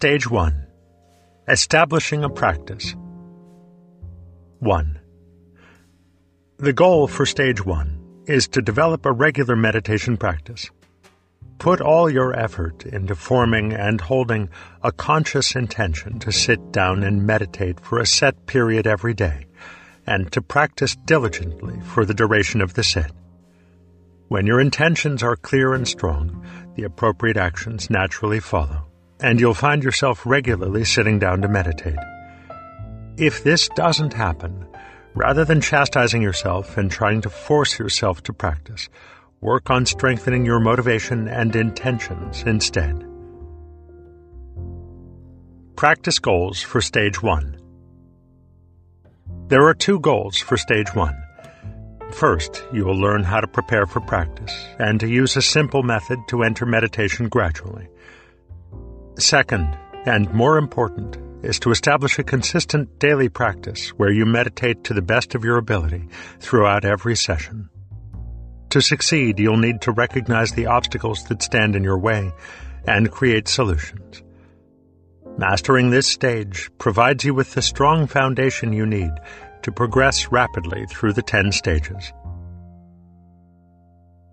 Stage 1 Establishing a Practice 1. The goal for Stage 1 is to develop a regular meditation practice. Put all your effort into forming and holding a conscious intention to sit down and meditate for a set period every day, and to practice diligently for the duration of the sit. When your intentions are clear and strong, the appropriate actions naturally follow and you'll find yourself regularly sitting down to meditate. If this doesn't happen, rather than chastising yourself and trying to force yourself to practice, work on strengthening your motivation and intentions instead. Practice goals for Stage 1 There are two goals for Stage 1. First, you will learn how to prepare for practice and to use a simple method to enter meditation gradually. Second, and more important, is to establish a consistent daily practice where you meditate to the best of your ability throughout every session. To succeed, you'll need to recognize the obstacles that stand in your way and create solutions. Mastering this stage provides you with the strong foundation you need to progress rapidly through the 10 stages.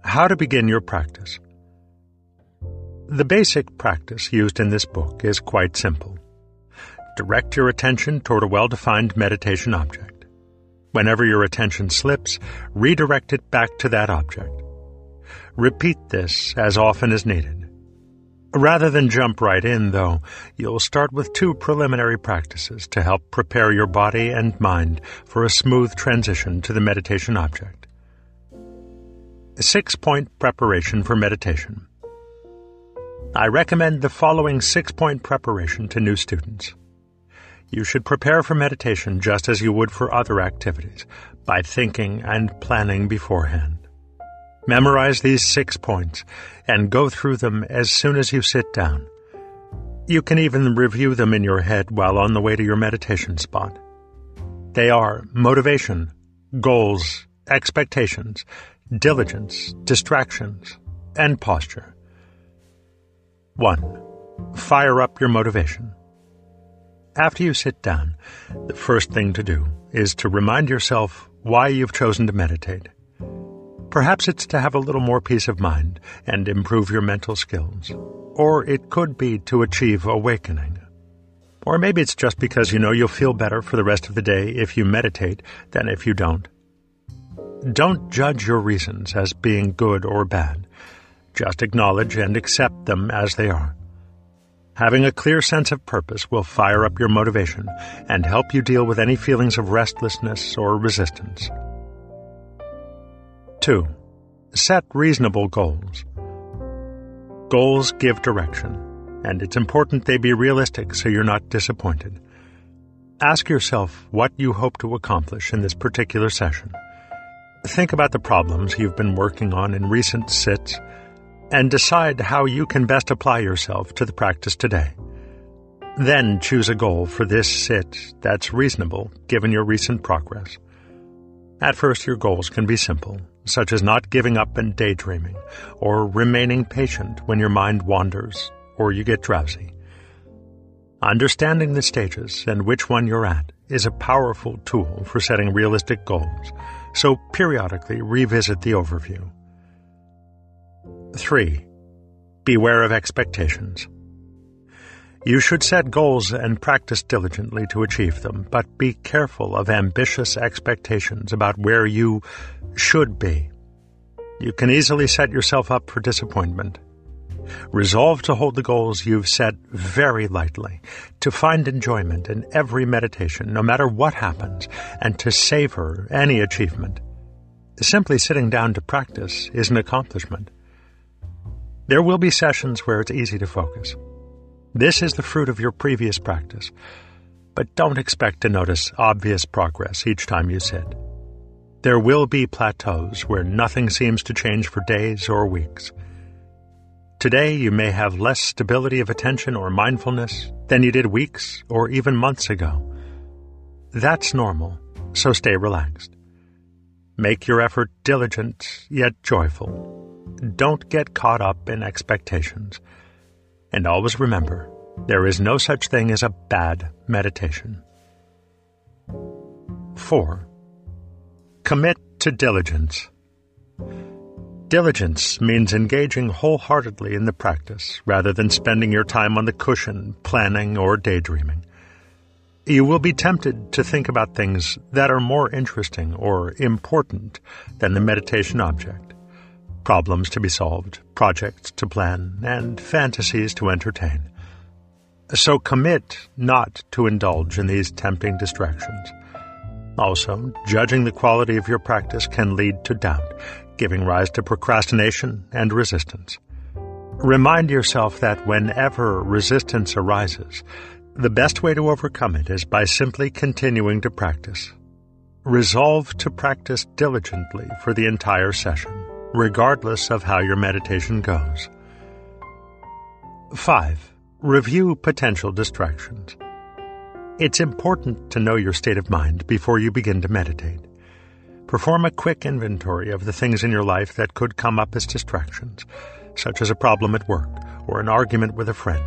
How to begin your practice. The basic practice used in this book is quite simple. Direct your attention toward a well-defined meditation object. Whenever your attention slips, redirect it back to that object. Repeat this as often as needed. Rather than jump right in, though, you'll start with two preliminary practices to help prepare your body and mind for a smooth transition to the meditation object. A six-point preparation for meditation. I recommend the following six point preparation to new students. You should prepare for meditation just as you would for other activities, by thinking and planning beforehand. Memorize these six points and go through them as soon as you sit down. You can even review them in your head while on the way to your meditation spot. They are motivation, goals, expectations, diligence, distractions, and posture. 1. Fire up your motivation. After you sit down, the first thing to do is to remind yourself why you've chosen to meditate. Perhaps it's to have a little more peace of mind and improve your mental skills. Or it could be to achieve awakening. Or maybe it's just because you know you'll feel better for the rest of the day if you meditate than if you don't. Don't judge your reasons as being good or bad. Just acknowledge and accept them as they are. Having a clear sense of purpose will fire up your motivation and help you deal with any feelings of restlessness or resistance. 2. Set reasonable goals. Goals give direction, and it's important they be realistic so you're not disappointed. Ask yourself what you hope to accomplish in this particular session. Think about the problems you've been working on in recent sits and decide how you can best apply yourself to the practice today. Then choose a goal for this sit that's reasonable given your recent progress. At first, your goals can be simple, such as not giving up and daydreaming, or remaining patient when your mind wanders or you get drowsy. Understanding the stages and which one you're at is a powerful tool for setting realistic goals, so periodically revisit the overview. 3. Beware of expectations. You should set goals and practice diligently to achieve them, but be careful of ambitious expectations about where you should be. You can easily set yourself up for disappointment. Resolve to hold the goals you've set very lightly, to find enjoyment in every meditation, no matter what happens, and to savor any achievement. Simply sitting down to practice is an accomplishment. There will be sessions where it's easy to focus. This is the fruit of your previous practice, but don't expect to notice obvious progress each time you sit. There will be plateaus where nothing seems to change for days or weeks. Today, you may have less stability of attention or mindfulness than you did weeks or even months ago. That's normal, so stay relaxed. Make your effort diligent yet joyful don't get caught up in expectations. And always remember, There is no such thing as a bad meditation. 4. Commit to diligence. Diligence means engaging wholeheartedly in the practice rather than spending your time on the cushion, planning, or daydreaming. You will be tempted to think about things that are more interesting or important than the meditation object problems to be solved, projects to plan, and fantasies to entertain. So commit not to indulge in these tempting distractions. Also, judging the quality of your practice can lead to doubt, giving rise to procrastination and resistance. Remind yourself that whenever resistance arises, the best way to overcome it is by simply continuing to practice. Resolve to practice diligently for the entire session, regardless of how your meditation goes. 5. Review potential distractions. It's important to know your state of mind before you begin to meditate. Perform a quick inventory of the things in your life that could come up as distractions, such as a problem at work or an argument with a friend.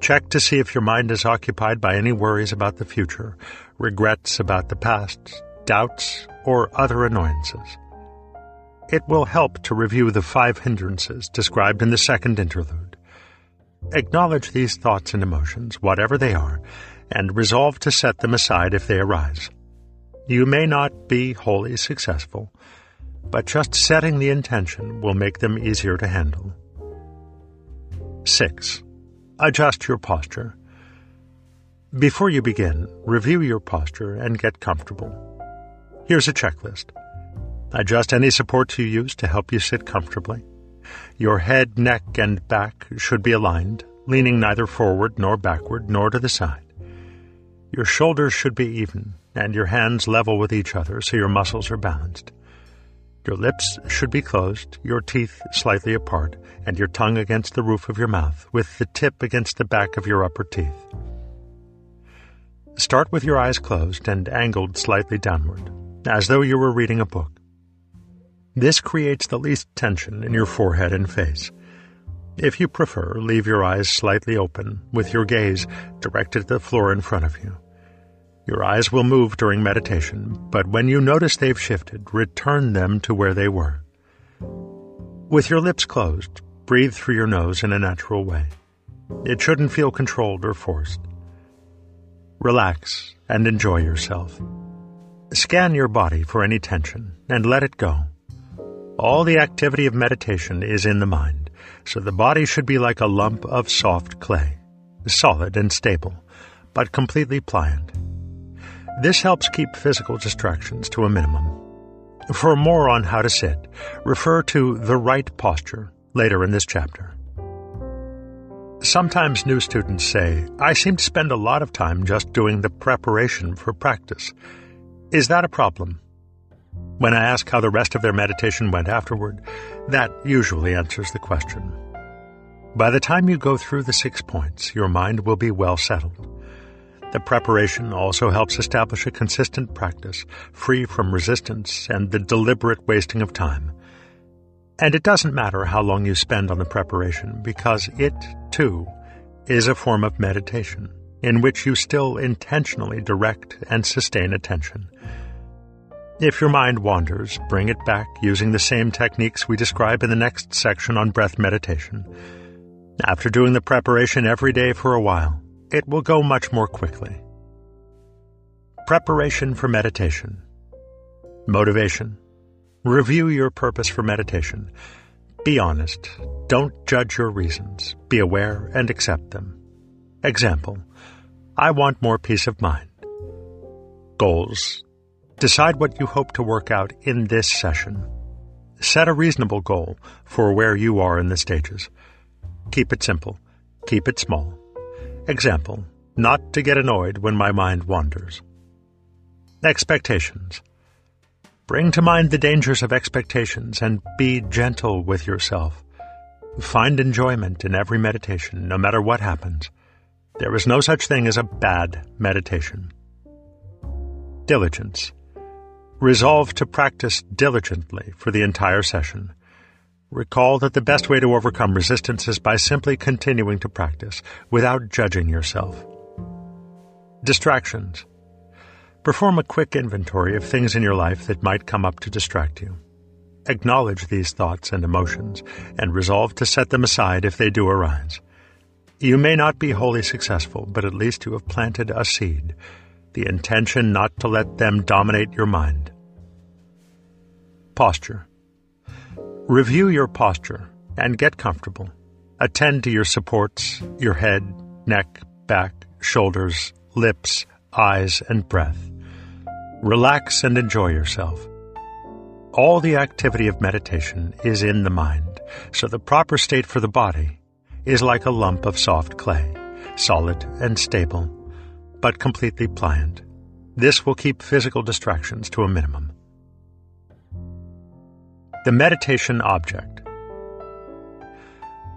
Check to see if your mind is occupied by any worries about the future, regrets about the past, doubts, or other annoyances. It will help to review the five hindrances described in the second interlude. Acknowledge these thoughts and emotions, whatever they are, and resolve to set them aside if they arise. You may not be wholly successful, but just setting the intention will make them easier to handle. 6. Adjust your posture. Before you begin, review your posture and get comfortable. Here's a checklist. Adjust any supports you use to help you sit comfortably. Your head, neck, and back should be aligned, leaning neither forward nor backward nor to the side. Your shoulders should be even, and your hands level with each other so your muscles are balanced. Your lips should be closed, your teeth slightly apart, and your tongue against the roof of your mouth, with the tip against the back of your upper teeth. Start with your eyes closed and angled slightly downward, as though you were reading a book. This creates the least tension in your forehead and face. If you prefer, leave your eyes slightly open, with your gaze directed at the floor in front of you. Your eyes will move during meditation, but when you notice they've shifted, return them to where they were. With your lips closed, breathe through your nose in a natural way. It shouldn't feel controlled or forced. Relax and enjoy yourself. Scan your body for any tension and let it go. All the activity of meditation is in the mind, so the body should be like a lump of soft clay, solid and stable, but completely pliant. This helps keep physical distractions to a minimum. For more on how to sit, refer to The Right Posture later in this chapter. Sometimes new students say, I seem to spend a lot of time just doing the preparation for practice. Is that a problem? When I ask how the rest of their meditation went afterward, that usually answers the question. By the time you go through the six points, your mind will be well settled. The preparation also helps establish a consistent practice, free from resistance and the deliberate wasting of time. And it doesn't matter how long you spend on the preparation, because it, too, is a form of meditation, in which you still intentionally direct and sustain attention. If your mind wanders, bring it back using the same techniques we describe in the next section on breath meditation. After doing the preparation every day for a while, it will go much more quickly. Preparation for meditation. Motivation. Review your purpose for meditation. Be honest. Don't judge your reasons. Be aware and accept them. Example. I want more peace of mind. Goals. Decide what you hope to work out in this session. Set a reasonable goal for where you are in the stages. Keep it simple. Keep it small. Example, not to get annoyed when my mind wanders. Expectations. Bring to mind the dangers of expectations and be gentle with yourself. Find enjoyment in every meditation, no matter what happens. There is no such thing as a bad meditation. Diligence. Resolve to practice diligently for the entire session. Recall that the best way to overcome resistance is by simply continuing to practice without judging yourself. Distractions. Perform a quick inventory of things in your life that might come up to distract you. Acknowledge these thoughts and emotions and resolve to set them aside if they do arise. You may not be wholly successful, but at least you have planted a seed, the intention not to let them dominate your mind. Posture. Review your posture and get comfortable. Attend to your supports, your head, neck, back, shoulders, lips, eyes, and breath. Relax and enjoy yourself. All the activity of meditation is in the mind, so the proper state for the body is like a lump of soft clay, solid and stable, but completely pliant. This will keep physical distractions to a minimum. The meditation object.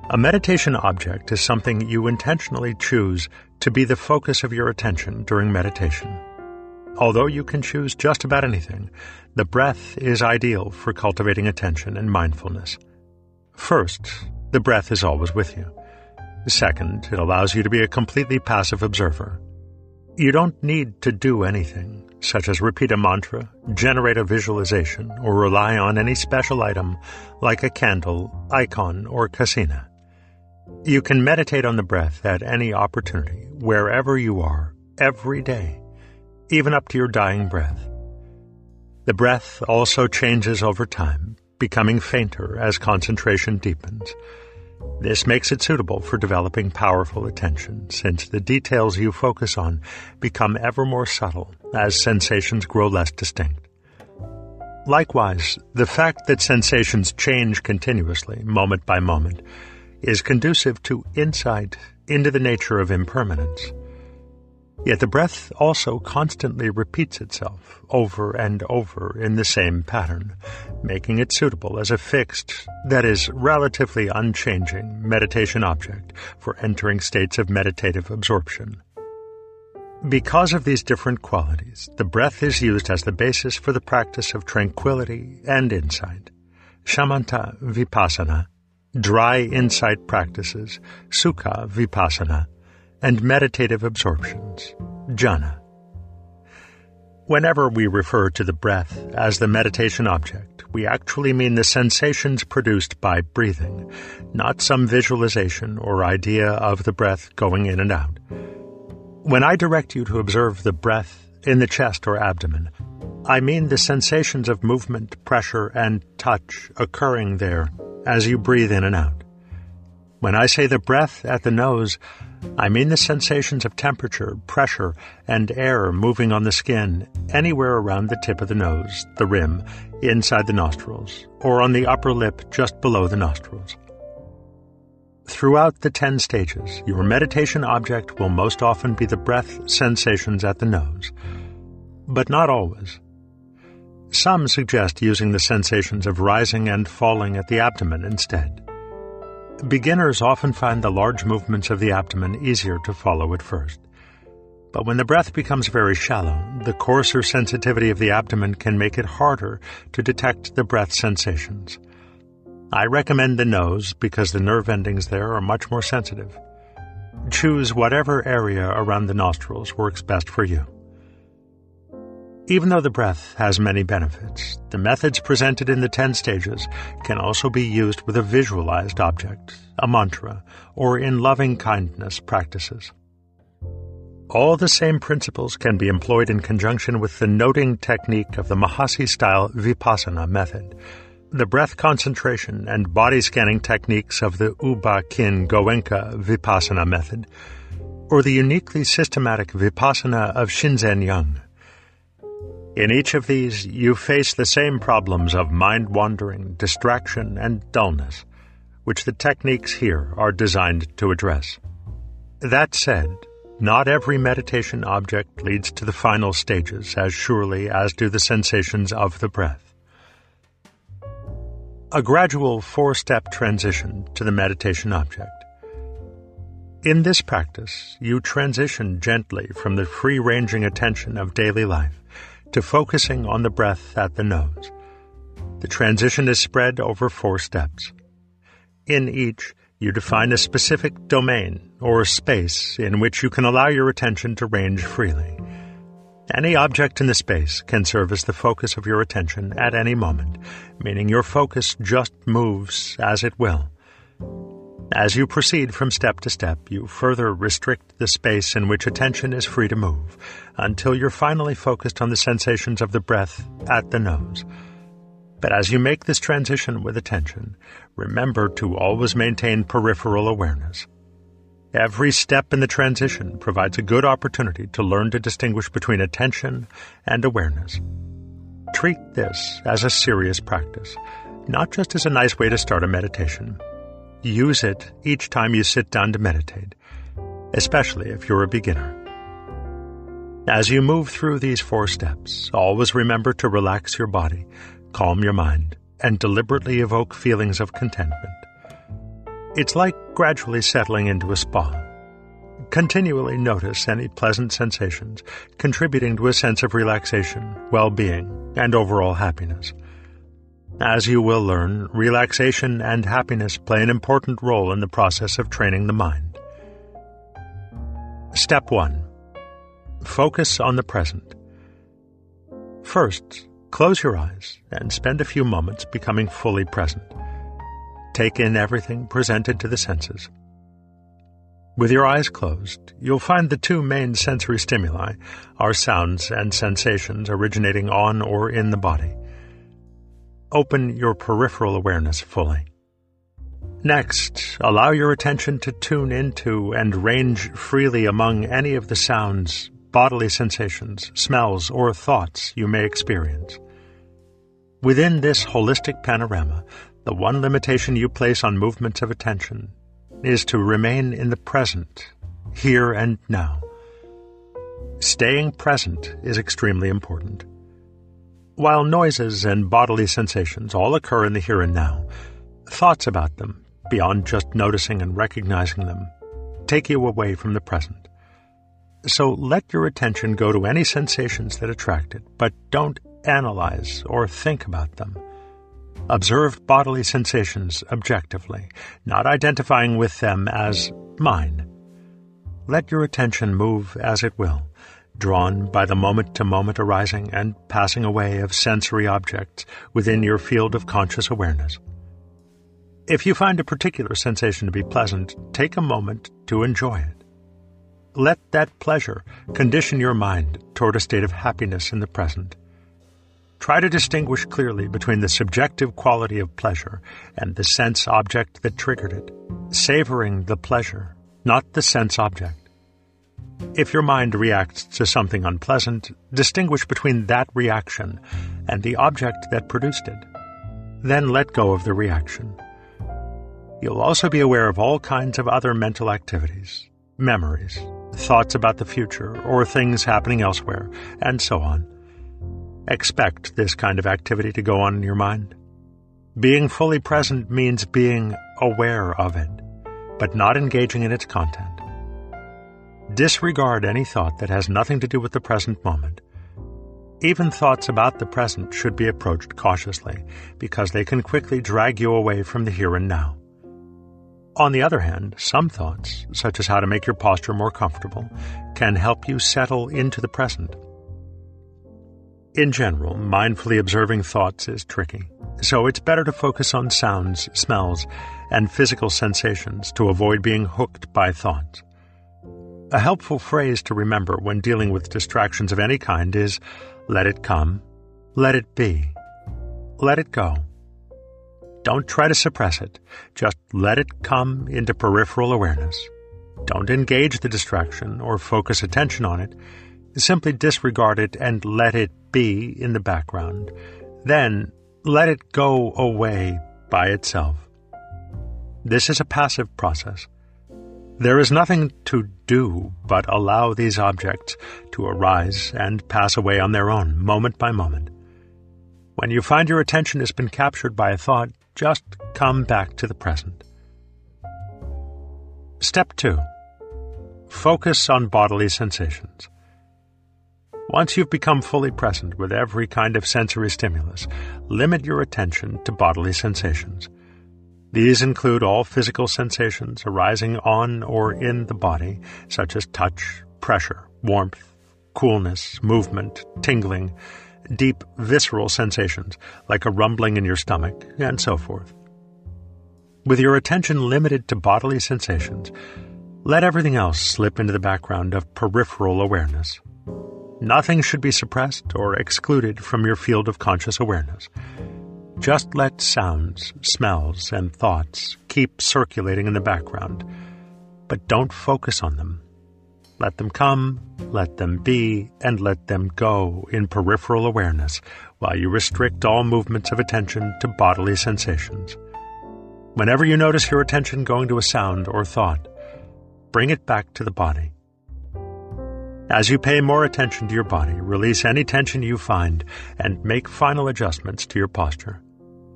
A meditation object is something you intentionally choose to be the focus of your attention during meditation. Although you can choose just about anything, the breath is ideal for cultivating attention and mindfulness. First, the breath is always with you. Second, it allows you to be a completely passive observer. You don't need to do anything such as repeat a mantra, generate a visualization, or rely on any special item like a candle, icon, or kasina. You can meditate on the breath at any opportunity, wherever you are, every day, even up to your dying breath. The breath also changes over time, becoming fainter as concentration deepens. This makes it suitable for developing powerful attention, since the details you focus on become ever more subtle as sensations grow less distinct. Likewise, the fact that sensations change continuously, moment by moment, is conducive to insight into the nature of impermanence. Yet the breath also constantly repeats itself over and over in the same pattern, making it suitable as a fixed, that is, relatively unchanging meditation object for entering states of meditative absorption. Because of these different qualities, the breath is used as the basis for the practice of tranquility and insight. Shamatha Vipassana, dry insight practices, Sukkha Vipassana, and meditative absorptions, jhana. Whenever we refer to the breath as the meditation object, we actually mean the sensations produced by breathing, not some visualization or idea of the breath going in and out. When I direct you to observe the breath in the chest or abdomen, I mean the sensations of movement, pressure, and touch occurring there as you breathe in and out. When I say the breath at the nose, I mean the sensations of temperature, pressure, and air moving on the skin anywhere around the tip of the nose, the rim, inside the nostrils, or on the upper lip just below the nostrils. Throughout the 10 stages, your meditation object will most often be the breath sensations at the nose, but not always. Some suggest using the sensations of rising and falling at the abdomen instead. Beginners often find the large movements of the abdomen easier to follow at first. But when the breath becomes very shallow, the coarser sensitivity of the abdomen can make it harder to detect the breath sensations. I recommend the nose because the nerve endings there are much more sensitive. Choose whatever area around the nostrils works best for you. Even though the breath has many benefits, the methods presented in the 10 stages can also be used with a visualized object, a mantra, or in loving kindness practices. All the same principles can be employed in conjunction with the noting technique of the Mahasi style Vipassana method, the breath concentration and body scanning techniques of the U Ba Khin Goenka Vipassana method, or the uniquely systematic Vipassana of Shinzen Young. In each of these, you face the same problems of mind wandering, distraction, and dullness, which the techniques here are designed to address. That said, not every meditation object leads to the final stages as surely as do the sensations of the breath. A gradual four step transition to the meditation object. In this practice, you transition gently from the free ranging attention of daily life to focusing on the breath at the nose. The transition is spread over four steps. In each, you define a specific domain or space in which you can allow your attention to range freely. Any object in the space can serve as the focus of your attention at any moment, meaning your focus just moves as it will. As you proceed from step to step, you further restrict the space in which attention is free to move until you're finally focused on the sensations of the breath at the nose. But as you make this transition with attention, remember to always maintain peripheral awareness. Every step in the transition provides a good opportunity to learn to distinguish between attention and awareness. Treat this as a serious practice, not just as a nice way to start a meditation. Use it each time you sit down to meditate, especially if you're a beginner. As you move through these four steps, always remember to relax your body, calm your mind, and deliberately evoke feelings of contentment. It's like gradually settling into a spa. Continually notice any pleasant sensations, contributing to a sense of relaxation, well-being, and overall happiness. As you will learn, relaxation and happiness play an important role in the process of training the mind. Step 1. Focus on the present. First, close your eyes and spend a few moments becoming fully present. Take in everything presented to the senses. With your eyes closed, you'll find the two main sensory stimuli are sounds and sensations originating on or in the body. Open your peripheral awareness fully. Next, allow your attention to tune into and range freely among any of the sounds, bodily sensations, smells, or thoughts you may experience. Within this holistic panorama, the one limitation you place on movements of attention is to remain in the present, here and now. Staying present is extremely important. While noises and bodily sensations all occur in the here and now, thoughts about them, beyond just noticing and recognizing them, take you away from the present. So let your attention go to any sensations that attract it, but don't analyze or think about them. Observe bodily sensations objectively, not identifying with them as mine. Let your attention move as it will, drawn by the moment to moment arising and passing away of sensory objects within your field of conscious awareness. If you find a particular sensation to be pleasant, take a moment to enjoy it. Let that pleasure condition your mind toward a state of happiness in the present. Try to distinguish clearly between the subjective quality of pleasure and the sense object that triggered it, savoring the pleasure, not the sense object. If your mind reacts to something unpleasant, distinguish between that reaction and the object that produced it. Then let go of the reaction. You'll also be aware of all kinds of other mental activities, memories, thoughts about the future, or things happening elsewhere, and so on. Expect this kind of activity to go on in your mind. Being fully present means being aware of it, but not engaging in its content. Disregard any thought that has nothing to do with the present moment. Even thoughts about the present should be approached cautiously, because they can quickly drag you away from the here and now. On the other hand, some thoughts, such as how to make your posture more comfortable, can help you settle into the present. In general, mindfully observing thoughts is tricky, so it's better to focus on sounds, smells, and physical sensations to avoid being hooked by thoughts. A helpful phrase to remember when dealing with distractions of any kind is let it come, let it be, let it go. Don't try to suppress it, just let it come into peripheral awareness. Don't engage the distraction or focus attention on it Simply disregard it and let it be in the background. Then let it go away by itself. This is a passive process. There is nothing to do but allow these objects to arise and pass away on their own, moment by moment. When you find your attention has been captured by a thought, just come back to the present. Step 2 Focus on bodily sensations. Once you've become fully present with every kind of sensory stimulus, limit your attention to bodily sensations. These include all physical sensations arising on or in the body, such as touch, pressure, warmth, coolness, movement, tingling, deep visceral sensations like a rumbling in your stomach, and so forth. With your attention limited to bodily sensations, let everything else slip into the background of peripheral awareness. Nothing should be suppressed or excluded from your field of conscious awareness. Just let sounds, smells, and thoughts keep circulating in the background, but don't focus on them. Let them come, let them be, and let them go in peripheral awareness while you restrict all movements of attention to bodily sensations. Whenever you notice your attention going to a sound or thought, bring it back to the body. As you pay more attention to your body, release any tension you find and make final adjustments to your posture.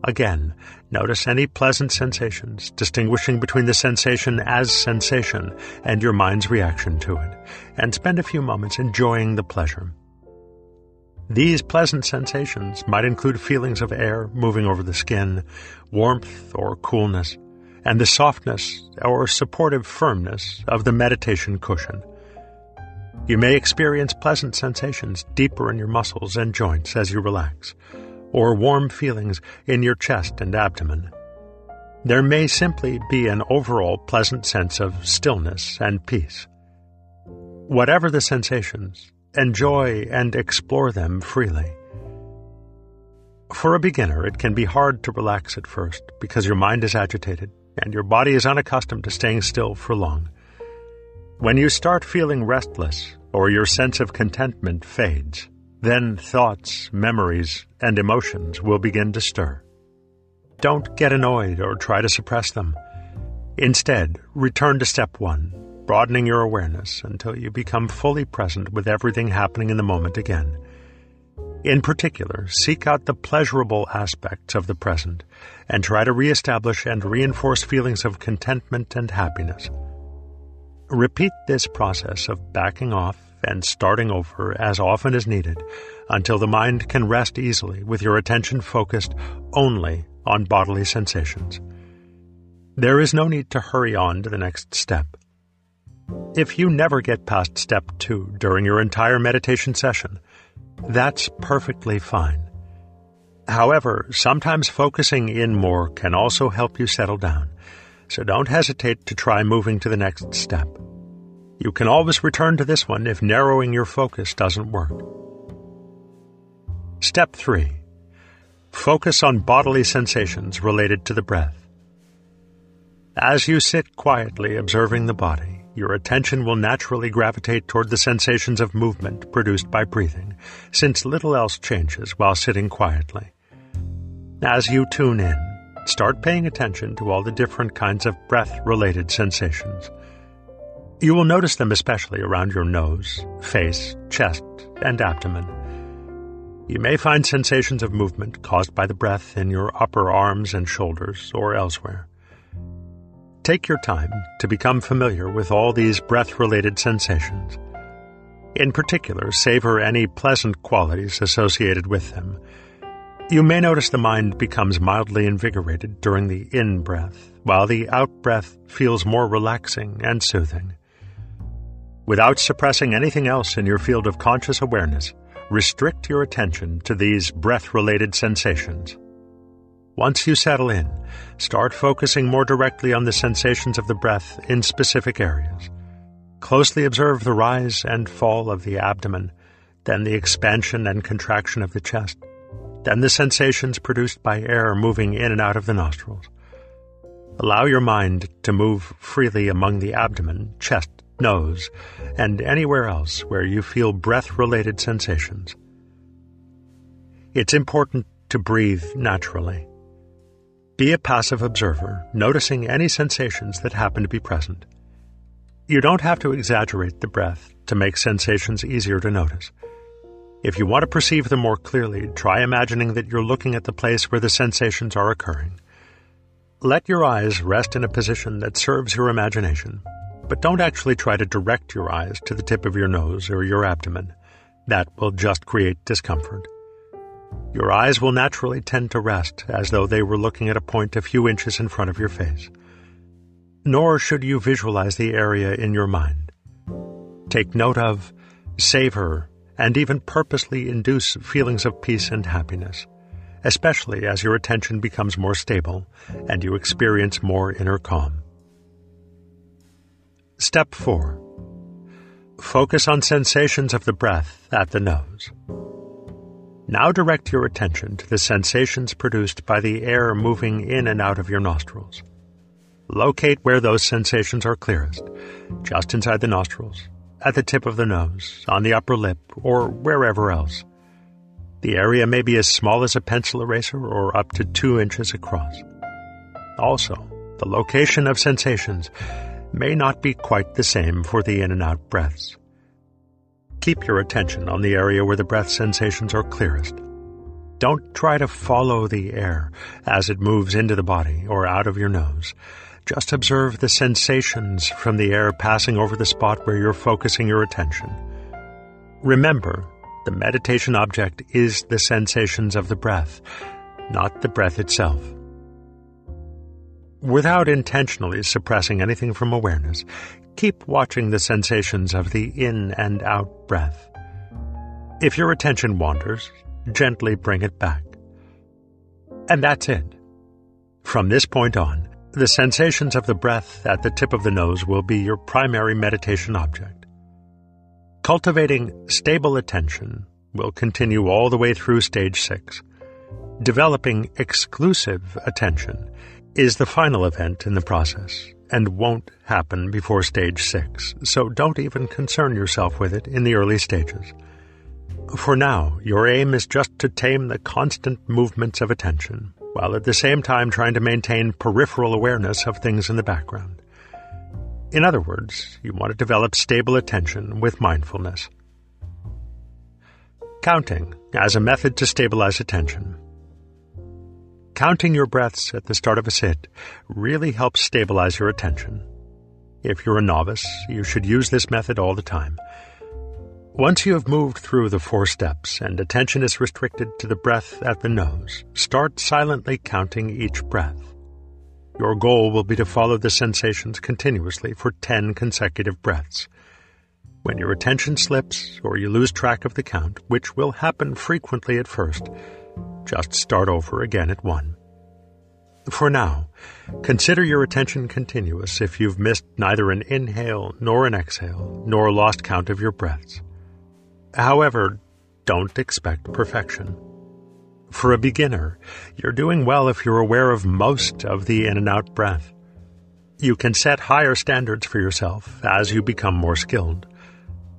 Again, notice any pleasant sensations, distinguishing between the sensation as sensation and your mind's reaction to it, and spend a few moments enjoying the pleasure. These pleasant sensations might include feelings of air moving over the skin, warmth or coolness, and the softness or supportive firmness of the meditation cushion. You may experience pleasant sensations deeper in your muscles and joints as you relax, or warm feelings in your chest and abdomen. There may simply be an overall pleasant sense of stillness and peace. Whatever the sensations, enjoy and explore them freely. For a beginner, it can be hard to relax at first because your mind is agitated and your body is unaccustomed to staying still for long. When you start feeling restless or your sense of contentment fades, then thoughts, memories, and emotions will begin to stir. Don't get annoyed or try to suppress them. Instead, return to step one broadening your awareness until you become fully present with everything happening in the moment again. In particular, seek out the pleasurable aspects of the present and try to reestablish and reinforce feelings of contentment and happiness. Repeat this process of backing off and starting over as often as needed until the mind can rest easily with your attention focused only on bodily sensations. There is no need to hurry on to the next step. If you never get past step two during your entire meditation session, that's perfectly fine. However, sometimes focusing in more can also help you settle down, so don't hesitate to try moving to the next step. You can always return to this one if narrowing your focus doesn't work. Step 3. Focus on bodily sensations related to the breath. As you sit quietly observing the body, your attention will naturally gravitate toward the sensations of movement produced by breathing, since little else changes while sitting quietly. As you tune in, start paying attention to all the different kinds of breath related sensations. You will notice them especially around your nose, face, chest, and abdomen. You may find sensations of movement caused by the breath in your upper arms and shoulders or elsewhere. Take your time to become familiar with all these breath related sensations. In particular, savor any pleasant qualities associated with them. You may notice the mind becomes mildly invigorated during the in breath, while the out breath feels more relaxing and soothing. Without suppressing anything else in your field of conscious awareness, restrict your attention to these breath related sensations. Once you settle in, start focusing more directly on the sensations of the breath in specific areas. Closely observe the rise and fall of the abdomen, then the expansion and contraction of the chest, then the sensations produced by air moving in and out of the nostrils. Allow your mind to move freely among the abdomen, chest, nose, and anywhere else where you feel breath related sensations. It's important to breathe naturally. Be a passive observer, noticing any sensations that happen to be present. You don't have to exaggerate the breath to make sensations easier to notice. If you want to perceive them more clearly, try imagining that you're looking at the place where the sensations are occurring. Let your eyes rest in a position that serves your imagination, but don't actually try to direct your eyes to the tip of your nose or your abdomen. That will just create discomfort. Your eyes will naturally tend to rest as though they were looking at a point a few inches in front of your face. Nor should you visualize the area in your mind. Take note of, savor, and even purposely induce feelings of peace and happiness, especially as your attention becomes more stable and you experience more inner calm. Step 4. Focus on sensations of the breath at the nose. Now direct your attention to the sensations produced by the air moving in and out of your nostrils. Locate where those sensations are clearest, just inside the nostrils, at the tip of the nose, on the upper lip, or wherever else. The area may be as small as a pencil eraser or up to two inches across. Also, the location of sensations may not be quite the same for the in and out breaths. Keep your attention on the area where the breath sensations are clearest. Don't try to follow the air as it moves into the body or out of your nose. Just observe the sensations from the air passing over the spot where you're focusing your attention. Remember, the meditation object is the sensations of the breath, not the breath itself. Without intentionally suppressing anything from awareness, keep watching the sensations of the in and out breath. If your attention wanders, gently bring it back. And that's it. From this point on, the sensations of the breath at the tip of the nose will be your primary meditation object. Cultivating stable attention will continue all the way through stage six. Developing exclusive attention is the final event in the process and won't happen before stage six, so don't even concern yourself with it in the early stages. For now, your aim is just to tame the constant movements of attention, while at the same time trying to maintain peripheral awareness of things in the background. In other words, you want to develop stable attention with mindfulness. Counting as a method to stabilize attention. Counting your breaths at the start of a sit really helps stabilize your attention. If you're a novice, you should use this method all the time. Once you have moved through the four steps and attention is restricted to the breath at the nose, start silently counting each breath. Your goal will be to follow the sensations continuously for 10 consecutive breaths. When your attention slips or you lose track of the count, which will happen frequently at first, just start over again at one. For now, consider your attention continuous if you've missed neither an inhale nor an exhale, nor lost count of your breaths. However, don't expect perfection. For a beginner, you're doing well if you're aware of most of the in and out breath. You can set higher standards for yourself as you become more skilled.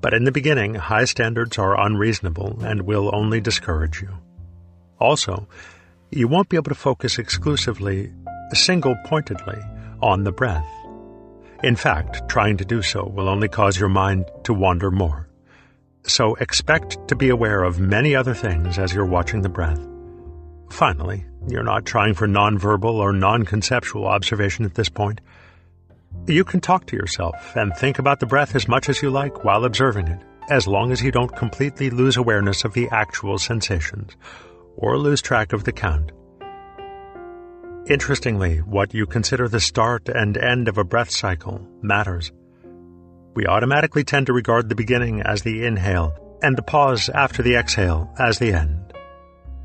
But in the beginning, high standards are unreasonable and will only discourage you. Also, you won't be able to focus exclusively, single pointedly, on the breath. In fact, trying to do so will only cause your mind to wander more. So expect to be aware of many other things as you're watching the breath. Finally, you're not trying for nonverbal or non-conceptual observation at this point. You can talk to yourself and think about the breath as much as you like while observing it, as long as you don't completely lose awareness of the actual sensations or lose track of the count. Interestingly, what you consider the start and end of a breath cycle matters. We automatically tend to regard the beginning as the inhale and the pause after the exhale as the end.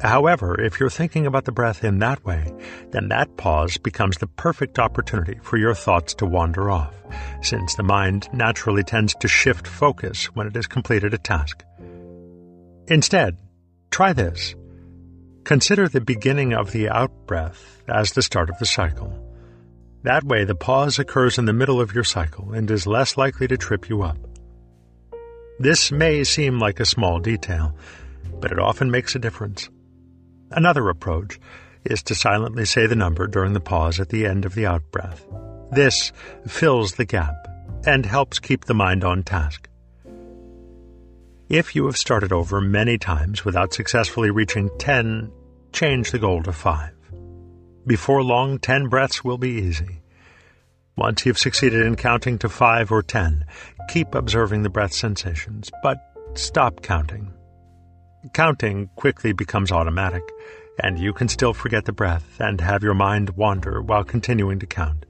However, if you're thinking about the breath in that way, then that pause becomes the perfect opportunity for your thoughts to wander off, since the mind naturally tends to shift focus when it has completed a task. Instead, try this. Consider the beginning of the out-breath as the start of the cycle. That way, the pause occurs in the middle of your cycle and is less likely to trip you up. This may seem like a small detail, but it often makes a difference. Another approach is to silently say the number during the pause at the end of the out-breath. This fills the gap and helps keep the mind on task. If you have started over many times without successfully reaching 10, change the goal to 5. Before long, 10 breaths will be easy. Once you've succeeded in counting to 5 or 10, keep observing the breath sensations, but stop counting. Counting quickly becomes automatic, and you can still forget the breath and have your mind wander while continuing to count.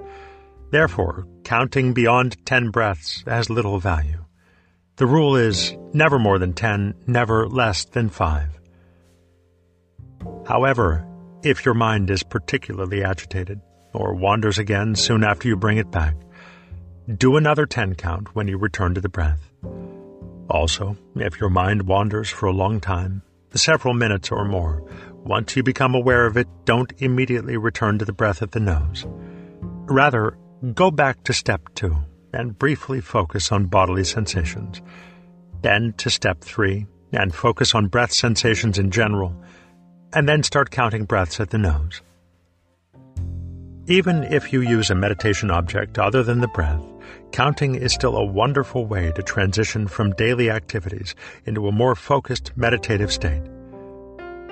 Therefore, counting beyond 10 breaths has little value. The rule is never more than 10, never less than 5. However, if your mind is particularly agitated, or wanders again soon after you bring it back, do another 10 count when you return to the breath. Also, if your mind wanders for a long time, several minutes or more, once you become aware of it, don't immediately return to the breath at the nose. Rather, go back to step two and briefly focus on bodily sensations. Then to step three and focus on breath sensations in general, and then start counting breaths at the nose. Even if you use a meditation object other than the breath, counting is still a wonderful way to transition from daily activities into a more focused meditative state.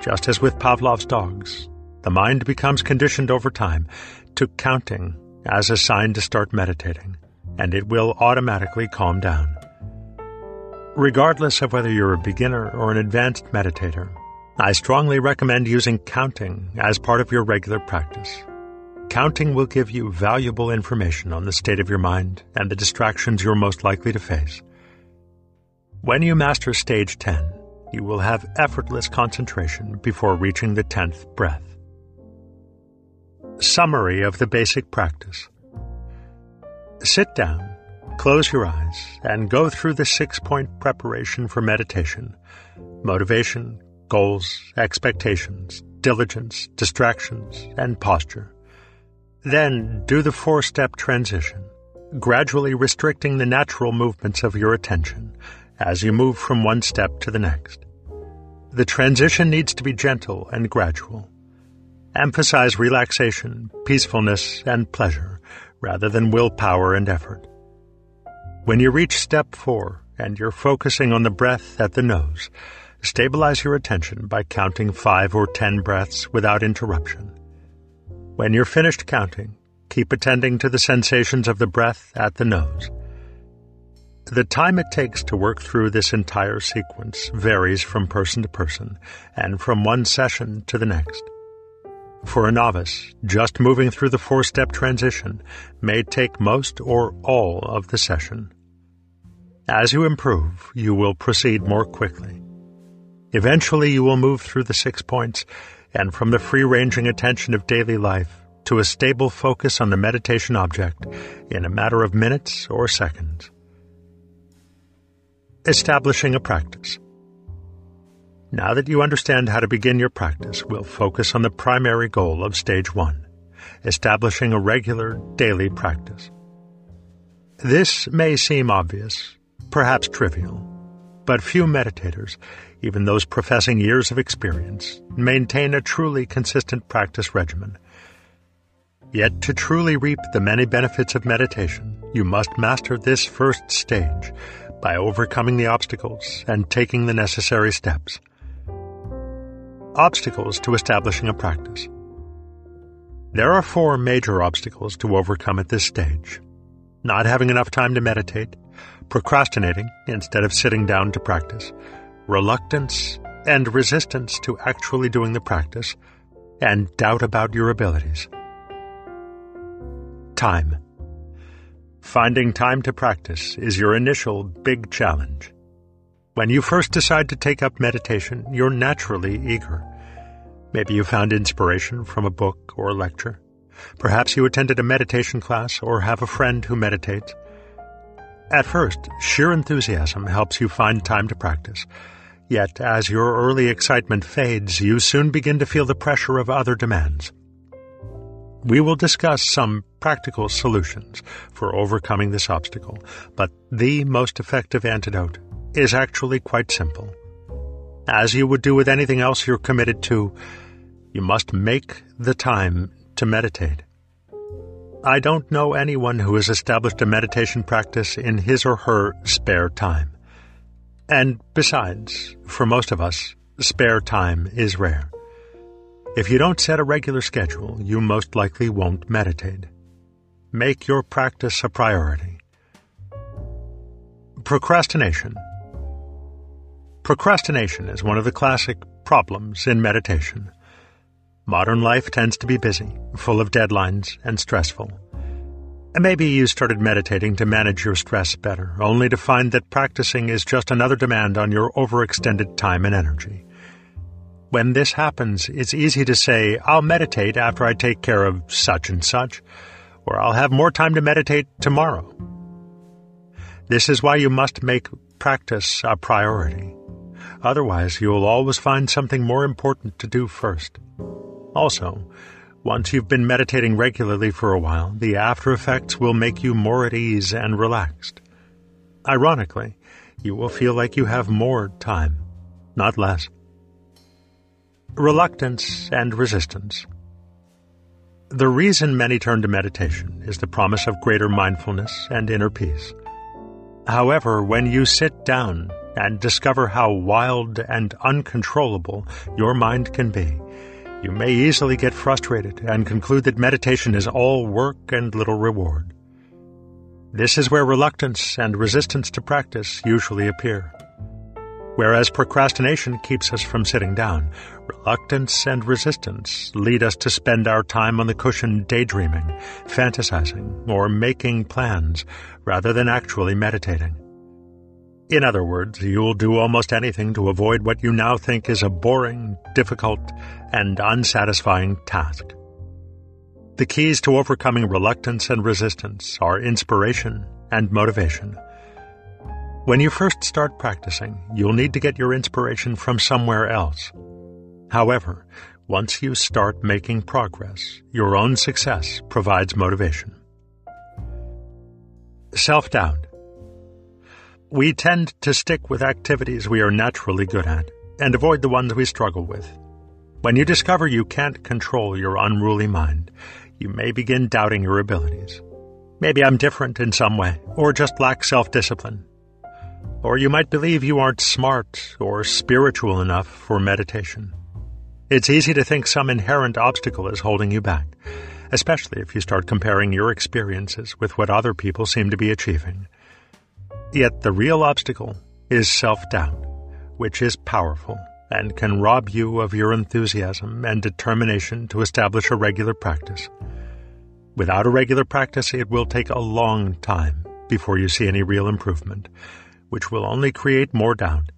Just as with Pavlov's dogs, the mind becomes conditioned over time to counting as a sign to start meditating, and it will automatically calm down. Regardless of whether you're a beginner or an advanced meditator, I strongly recommend using counting as part of your regular practice. Counting will give you valuable information on the state of your mind and the distractions you're most likely to face. When you master stage 10, you will have effortless concentration before reaching the 10th breath. Summary of the basic practice Sit down, close your eyes, and go through the six point preparation for meditation motivation, goals, expectations, diligence, distractions, and posture. Then do the four step transition, gradually restricting the natural movements of your attention as you move from one step to the next. The transition needs to be gentle and gradual. Emphasize relaxation, peacefulness, and pleasure rather than willpower and effort. When you reach step four and you're focusing on the breath at the nose, stabilize your attention by counting five or ten breaths without interruption. When you're finished counting, keep attending to the sensations of the breath at the nose. The time it takes to work through this entire sequence varies from person to person and from one session to the next. For a novice, just moving through the four step transition may take most or all of the session. As you improve, you will proceed more quickly. Eventually, you will move through the six points and from the free ranging attention of daily life to a stable focus on the meditation object in a matter of minutes or seconds. Establishing a practice. Now that you understand how to begin your practice, we'll focus on the primary goal of stage one establishing a regular daily practice. This may seem obvious, perhaps trivial, but few meditators even those professing years of experience, maintain a truly consistent practice regimen. Yet to truly reap the many benefits of meditation, you must master this first stage by overcoming the obstacles and taking the necessary steps. Obstacles to establishing a practice. There are four major obstacles to overcome at this stage. Not having enough time to meditate, procrastinating instead of sitting down to practice, reluctance and resistance to actually doing the practice, and doubt about your abilities. Time. Finding time to practice is your initial big challenge. When you first decide to take up meditation, you're naturally eager. Maybe you found inspiration from a book or a lecture. Perhaps you attended a meditation class or have a friend who meditates. At first, sheer enthusiasm helps you find time to practice. Yet, as your early excitement fades, you soon begin to feel the pressure of other demands. We will discuss some practical solutions for overcoming this obstacle, but the most effective antidote is actually quite simple. As you would do with anything else you're committed to, you must make the time to meditate. I don't know anyone who has established a meditation practice in his or her spare time. And besides, for most of us, spare time is rare. If you don't set a regular schedule, you most likely won't meditate. Make your practice a priority. Procrastination. Procrastination is one of the classic problems in meditation. Modern life tends to be busy, full of deadlines, and stressful. And maybe you started meditating to manage your stress better, only to find that practicing is just another demand on your overextended time and energy. When this happens, it's easy to say, I'll meditate after I take care of such and such, or I'll have more time to meditate tomorrow. This is why you must make practice a priority. Otherwise, you'll always find something more important to do first. Also, once you've been meditating regularly for a while, the after effects will make you more at ease and relaxed. Ironically, you will feel like you have more time, not less. Reluctance and resistance. The reason many turn to meditation is the promise of greater mindfulness and inner peace. However, when you sit down and discover how wild and uncontrollable your mind can be, you may easily get frustrated and conclude that meditation is all work and little reward. This is where reluctance and resistance to practice usually appear. Whereas procrastination keeps us from sitting down, reluctance and resistance lead us to spend our time on the cushion daydreaming, fantasizing, or making plans rather than actually meditating. In other words, you'll do almost anything to avoid what you now think is a boring, difficult, and unsatisfying task. The keys to overcoming reluctance and resistance are inspiration and motivation. When you first start practicing, you'll need to get your inspiration from somewhere else. However, once you start making progress, your own success provides motivation. Self doubt. We tend to stick with activities we are naturally good at and avoid the ones we struggle with. When you discover you can't control your unruly mind, you may begin doubting your abilities. Maybe I'm different in some way, or just lack self discipline. Or you might believe you aren't smart or spiritual enough for meditation. It's easy to think some inherent obstacle is holding you back, especially if you start comparing your experiences with what other people seem to be achieving. Yet the real obstacle is self doubt, which is powerful and can rob you of your enthusiasm and determination to establish a regular practice. Without a regular practice, it will take a long time before you see any real improvement, which will only create more doubt.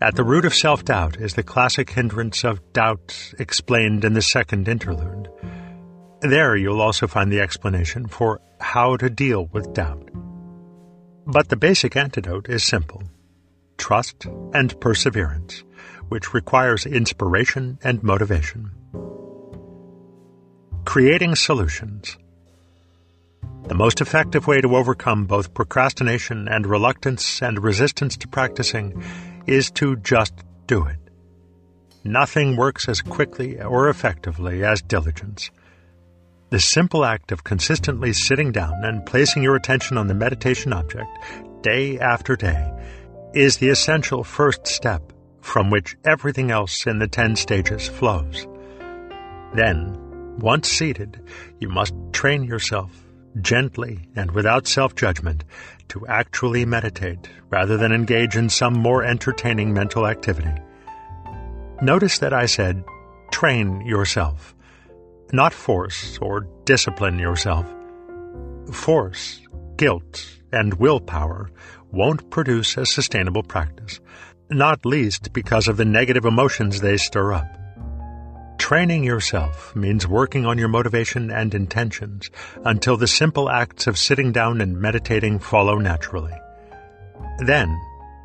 At the root of self doubt is the classic hindrance of doubt explained in the second interlude. There you'll also find the explanation for how to deal with doubt. But the basic antidote is simple trust and perseverance, which requires inspiration and motivation. Creating solutions. The most effective way to overcome both procrastination and reluctance and resistance to practicing is to just do it. Nothing works as quickly or effectively as diligence. The simple act of consistently sitting down and placing your attention on the meditation object day after day is the essential first step from which everything else in the ten stages flows. Then, once seated, you must train yourself gently and without self judgment to actually meditate rather than engage in some more entertaining mental activity. Notice that I said train yourself not force or discipline yourself. Force, guilt, and willpower won't produce a sustainable practice, not least because of the negative emotions they stir up. Training yourself means working on your motivation and intentions until the simple acts of sitting down and meditating follow naturally. Then,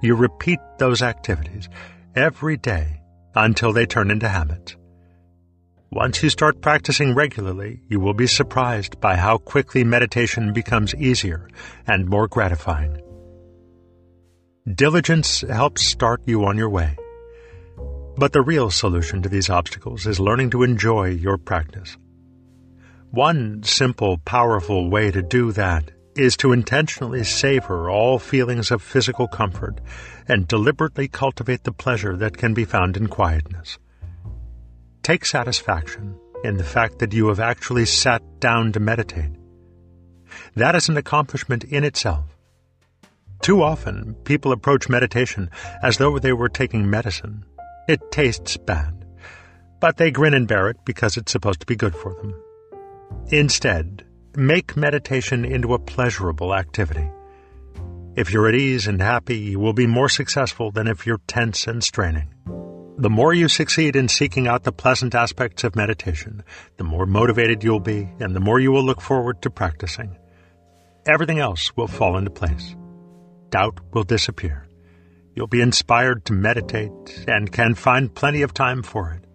you repeat those activities every day until they turn into habits. Once you start practicing regularly, you will be surprised by how quickly meditation becomes easier and more gratifying. Diligence helps start you on your way. But the real solution to these obstacles is learning to enjoy your practice. One simple, powerful way to do that is to intentionally savor all feelings of physical comfort and deliberately cultivate the pleasure that can be found in quietness. Take satisfaction in the fact that you have actually sat down to meditate. That is an accomplishment in itself. Too often, people approach meditation as though they were taking medicine. It tastes bad, but they grin and bear it because it's supposed to be good for them. Instead, make meditation into a pleasurable activity. If you're at ease and happy, you will be more successful than if you're tense and straining. The more you succeed in seeking out the pleasant aspects of meditation, the more motivated you'll be and the more you will look forward to practicing. Everything else will fall into place. Doubt will disappear. You'll be inspired to meditate and can find plenty of time for it.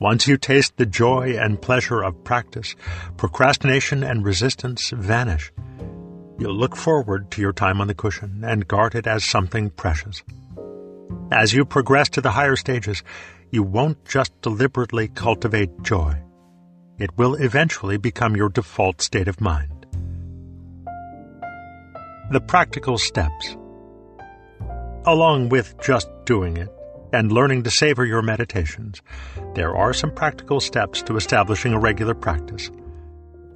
Once you taste the joy and pleasure of practice, procrastination and resistance vanish. You'll look forward to your time on the cushion and guard it as something precious. As you progress to the higher stages, you won't just deliberately cultivate joy. It will eventually become your default state of mind. The practical steps. Along with just doing it and learning to savor your meditations, there are some practical steps to establishing a regular practice.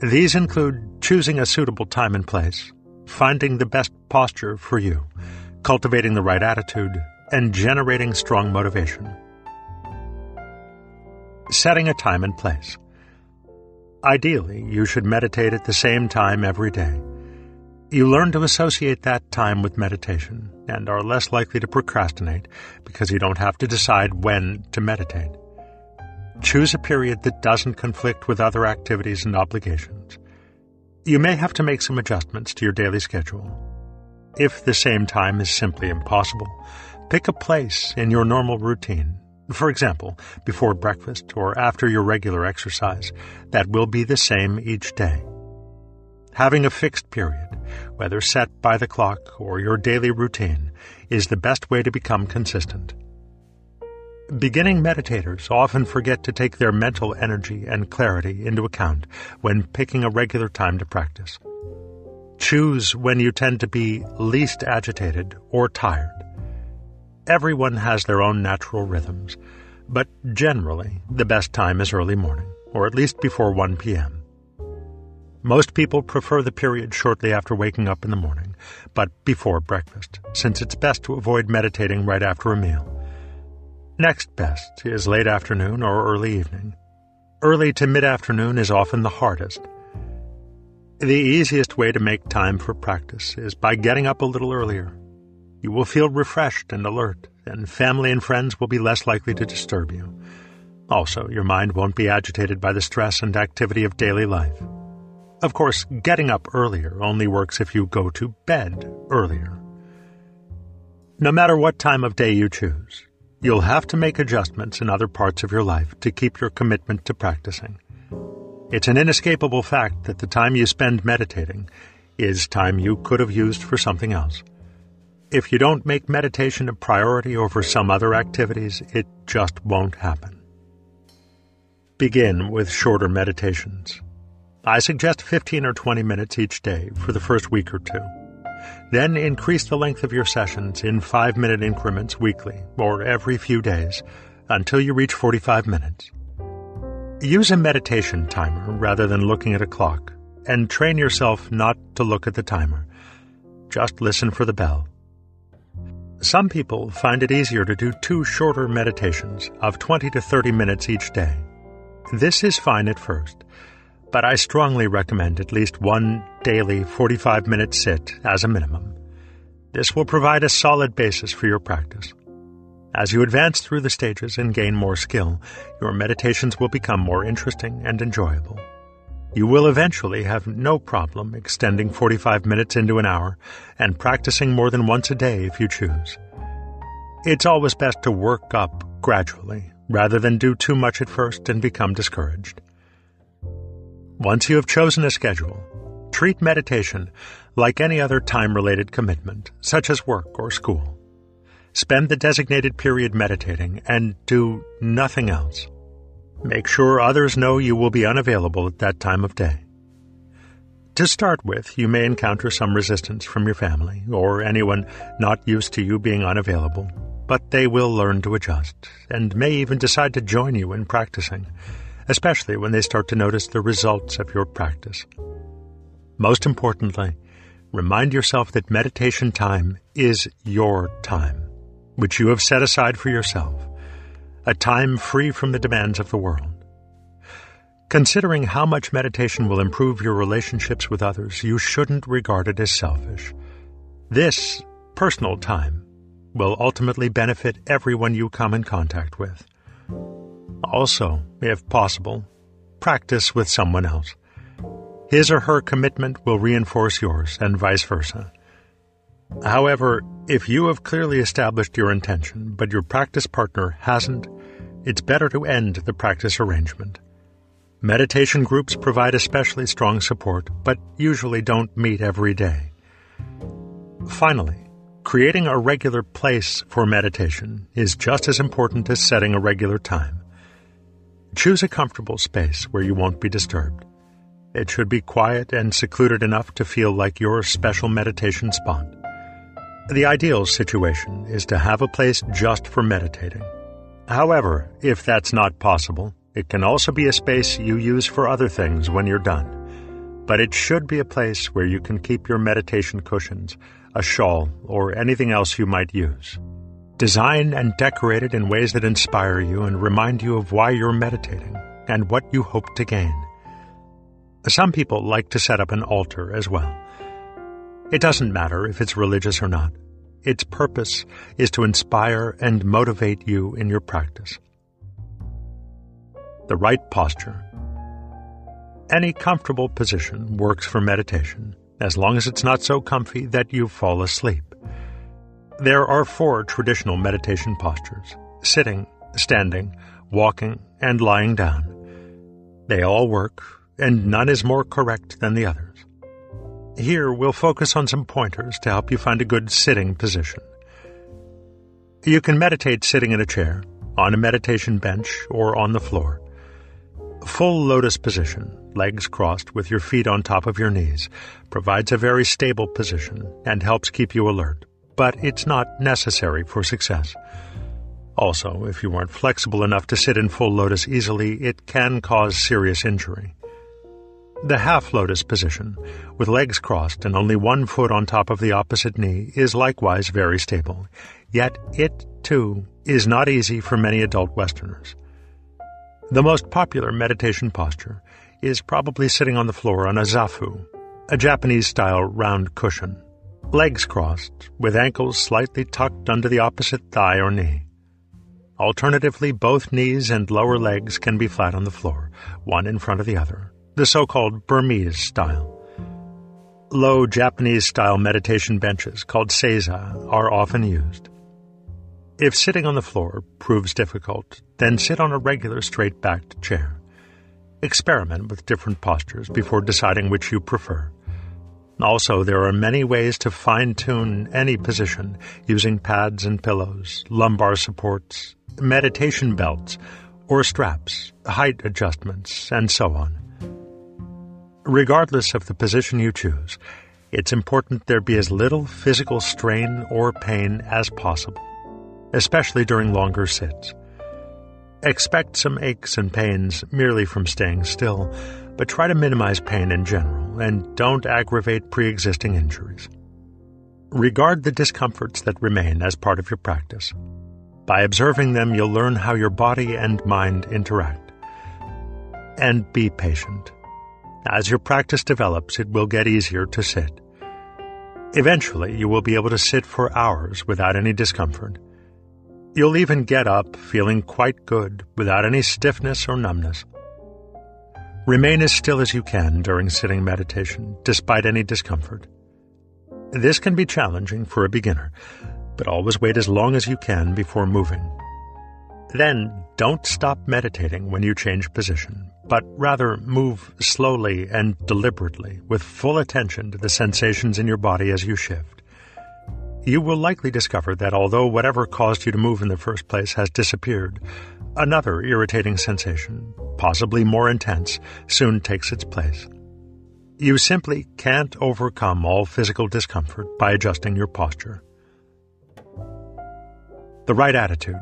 These include choosing a suitable time and place, finding the best posture for you, cultivating the right attitude, and generating strong motivation. Setting a time and place. Ideally, you should meditate at the same time every day. You learn to associate that time with meditation and are less likely to procrastinate because you don't have to decide when to meditate. Choose a period that doesn't conflict with other activities and obligations. You may have to make some adjustments to your daily schedule. If the same time is simply impossible, Pick a place in your normal routine, for example, before breakfast or after your regular exercise, that will be the same each day. Having a fixed period, whether set by the clock or your daily routine, is the best way to become consistent. Beginning meditators often forget to take their mental energy and clarity into account when picking a regular time to practice. Choose when you tend to be least agitated or tired Everyone has their own natural rhythms, but generally, the best time is early morning, or at least before 1 p.m. Most people prefer the period shortly after waking up in the morning, but before breakfast, since it's best to avoid meditating right after a meal. Next best is late afternoon or early evening. Early to mid afternoon is often the hardest. The easiest way to make time for practice is by getting up a little earlier you will feel refreshed and alert, and family and friends will be less likely to disturb you. Also, your mind won't be agitated by the stress and activity of daily life. Of course, getting up earlier only works if you go to bed earlier. No matter what time of day you choose, you'll have to make adjustments in other parts of your life to keep your commitment to practicing. It's an inescapable fact that the time you spend meditating is time you could have used for something else. If you don't make meditation a priority over some other activities, it just won't happen. Begin with shorter meditations. I suggest 15 or 20 minutes each day for the first week or two. Then increase the length of your sessions in 5 minute increments weekly or every few days until you reach 45 minutes. Use a meditation timer rather than looking at a clock and train yourself not to look at the timer. Just listen for the bell. Some people find it easier to do two shorter meditations of 20 to 30 minutes each day. This is fine at first, but I strongly recommend at least one daily 45 minute sit as a minimum. This will provide a solid basis for your practice. As you advance through the stages and gain more skill, your meditations will become more interesting and enjoyable. You will eventually have no problem extending 45 minutes into an hour and practicing more than once a day if you choose. It's always best to work up gradually rather than do too much at first and become discouraged. Once you have chosen a schedule, treat meditation like any other time related commitment, such as work or school. Spend the designated period meditating and do nothing else. Make sure others know you will be unavailable at that time of day. To start with, you may encounter some resistance from your family or anyone not used to you being unavailable, but they will learn to adjust and may even decide to join you in practicing, especially when they start to notice the results of your practice. Most importantly, remind yourself that meditation time is your time, which you have set aside for yourself, a time free from the demands of the world. Considering how much meditation will improve your relationships with others, you shouldn't regard it as selfish. This personal time will ultimately benefit everyone you come in contact with. Also, if possible, practice with someone else. His or her commitment will reinforce yours, and vice versa. However, if you have clearly established your intention, but your practice partner hasn't, it's better to end the practice arrangement. Meditation groups provide especially strong support, but usually don't meet every day. Finally, creating a regular place for meditation is just as important as setting a regular time. Choose a comfortable space where you won't be disturbed. It should be quiet and secluded enough to feel like your special meditation spot. The ideal situation is to have a place just for meditating. However, if that's not possible, it can also be a space you use for other things when you're done. But it should be a place where you can keep your meditation cushions, a shawl, or anything else you might use. Design and decorate it in ways that inspire you and remind you of why you're meditating and what you hope to gain. Some people like to set up an altar as well. It doesn't matter if it's religious or not. Its purpose is to inspire and motivate you in your practice. The right posture. Any comfortable position works for meditation, as long as it's not so comfy that you fall asleep. There are four traditional meditation postures sitting, standing, walking, and lying down. They all work and none is more correct than the others. Here, we'll focus on some pointers to help you find a good sitting position. You can meditate sitting in a chair, on a meditation bench, or on the floor. Full lotus position, legs crossed with your feet on top of your knees, provides a very stable position and helps keep you alert, but it's not necessary for success. Also, if you aren't flexible enough to sit in full lotus easily, it can cause serious injury. The half lotus position, with legs crossed and only one foot on top of the opposite knee, is likewise very stable. Yet it, too, is not easy for many adult Westerners. The most popular meditation posture is probably sitting on the floor on a zafu, a Japanese style round cushion, legs crossed, with ankles slightly tucked under the opposite thigh or knee. Alternatively, both knees and lower legs can be flat on the floor, one in front of the other the so-called Burmese style. Low Japanese-style meditation benches called seiza are often used. If sitting on the floor proves difficult, then sit on a regular straight-backed chair. Experiment with different postures before deciding which you prefer. Also, there are many ways to fine-tune any position using pads and pillows, lumbar supports, meditation belts, or straps, height adjustments, and so on. Regardless of the position you choose, it's important there be as little physical strain or pain as possible, especially during longer sits. Expect some aches and pains merely from staying still, but try to minimize pain in general and don't aggravate pre existing injuries. Regard the discomforts that remain as part of your practice. By observing them, you'll learn how your body and mind interact. And be patient. As your practice develops, it will get easier to sit. Eventually, you will be able to sit for hours without any discomfort. You'll even get up feeling quite good without any stiffness or numbness. Remain as still as you can during sitting meditation, despite any discomfort. This can be challenging for a beginner, but always wait as long as you can before moving. Then, don't stop meditating when you change position, but rather move slowly and deliberately with full attention to the sensations in your body as you shift. You will likely discover that although whatever caused you to move in the first place has disappeared, another irritating sensation, possibly more intense, soon takes its place. You simply can't overcome all physical discomfort by adjusting your posture. The right attitude.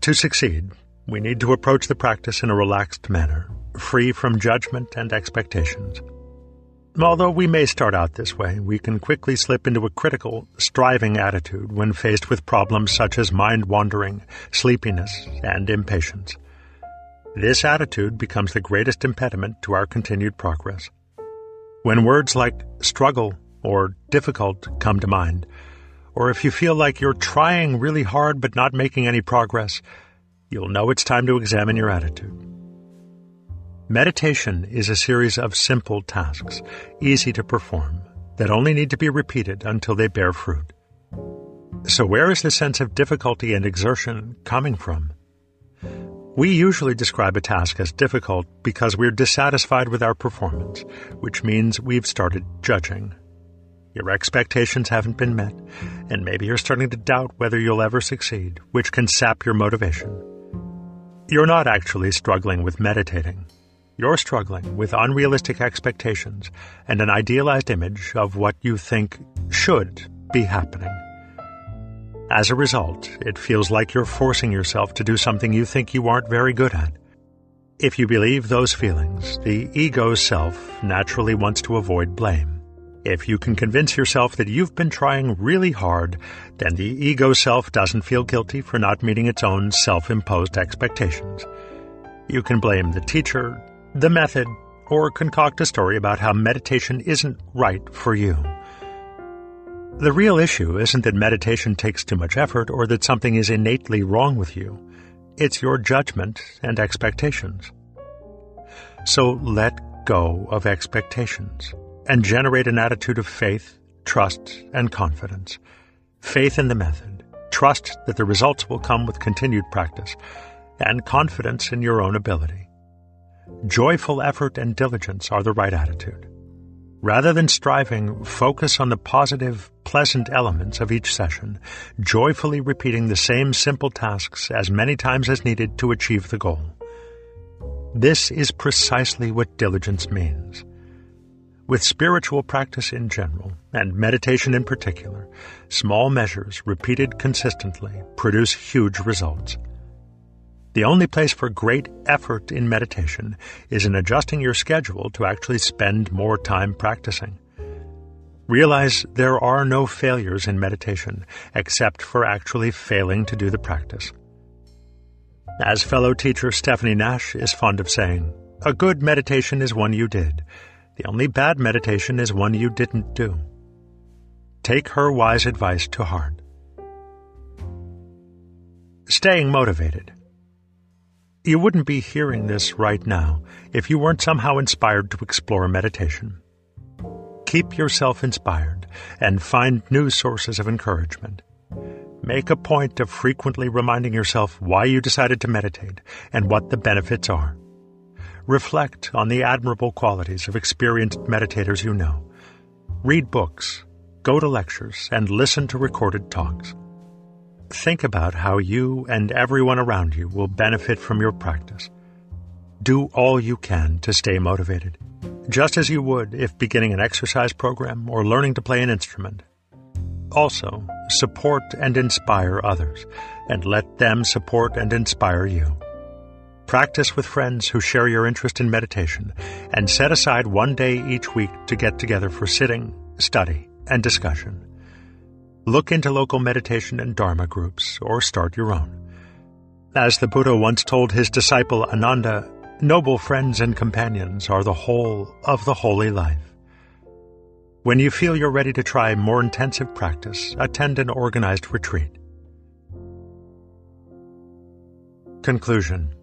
To succeed, we need to approach the practice in a relaxed manner, free from judgment and expectations. Although we may start out this way, we can quickly slip into a critical, striving attitude when faced with problems such as mind wandering, sleepiness, and impatience. This attitude becomes the greatest impediment to our continued progress. When words like struggle or difficult come to mind, or if you feel like you're trying really hard but not making any progress, you'll know it's time to examine your attitude. Meditation is a series of simple tasks, easy to perform, that only need to be repeated until they bear fruit. So, where is the sense of difficulty and exertion coming from? We usually describe a task as difficult because we're dissatisfied with our performance, which means we've started judging. Your expectations haven't been met, and maybe you're starting to doubt whether you'll ever succeed, which can sap your motivation. You're not actually struggling with meditating. You're struggling with unrealistic expectations and an idealized image of what you think should be happening. As a result, it feels like you're forcing yourself to do something you think you aren't very good at. If you believe those feelings, the ego self naturally wants to avoid blame. If you can convince yourself that you've been trying really hard, then the ego self doesn't feel guilty for not meeting its own self imposed expectations. You can blame the teacher, the method, or concoct a story about how meditation isn't right for you. The real issue isn't that meditation takes too much effort or that something is innately wrong with you. It's your judgment and expectations. So let go of expectations and generate an attitude of faith, trust, and confidence. Faith in the method, trust that the results will come with continued practice, and confidence in your own ability. Joyful effort and diligence are the right attitude. Rather than striving, focus on the positive, pleasant elements of each session, joyfully repeating the same simple tasks as many times as needed to achieve the goal. This is precisely what diligence means. With spiritual practice in general, and meditation in particular, small measures repeated consistently produce huge results. The only place for great effort in meditation is in adjusting your schedule to actually spend more time practicing. Realize there are no failures in meditation except for actually failing to do the practice. As fellow teacher Stephanie Nash is fond of saying, a good meditation is one you did. The only bad meditation is one you didn't do. Take her wise advice to heart. Staying motivated. You wouldn't be hearing this right now if you weren't somehow inspired to explore meditation. Keep yourself inspired and find new sources of encouragement. Make a point of frequently reminding yourself why you decided to meditate and what the benefits are. Reflect on the admirable qualities of experienced meditators you know. Read books, go to lectures, and listen to recorded talks. Think about how you and everyone around you will benefit from your practice. Do all you can to stay motivated, just as you would if beginning an exercise program or learning to play an instrument. Also, support and inspire others, and let them support and inspire you. Practice with friends who share your interest in meditation, and set aside one day each week to get together for sitting, study, and discussion. Look into local meditation and Dharma groups, or start your own. As the Buddha once told his disciple Ananda, noble friends and companions are the whole of the holy life. When you feel you're ready to try more intensive practice, attend an organized retreat. Conclusion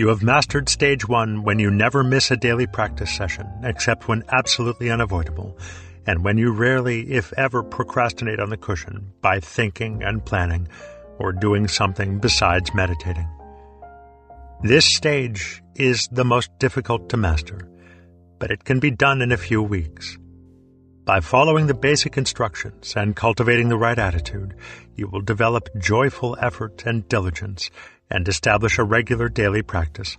You have mastered stage one when you never miss a daily practice session, except when absolutely unavoidable and when you rarely, if ever, procrastinate on the cushion by thinking and planning or doing something besides meditating. This stage is the most difficult to master, but it can be done in a few weeks. By following the basic instructions and cultivating the right attitude, you will develop joyful effort and diligence and establish a regular daily practice.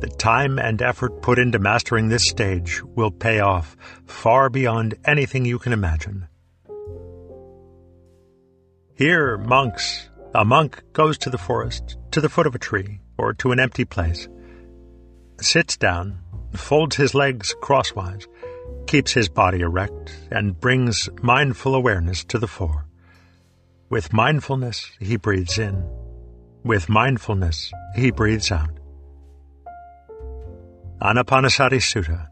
The time and effort put into mastering this stage will pay off far beyond anything you can imagine. Here, monks, a monk goes to the forest, to the foot of a tree, or to an empty place, sits down, folds his legs crosswise, keeps his body erect and brings mindful awareness to the fore. With mindfulness, he breathes in. With mindfulness, he breathes out. Anapanasati Sutta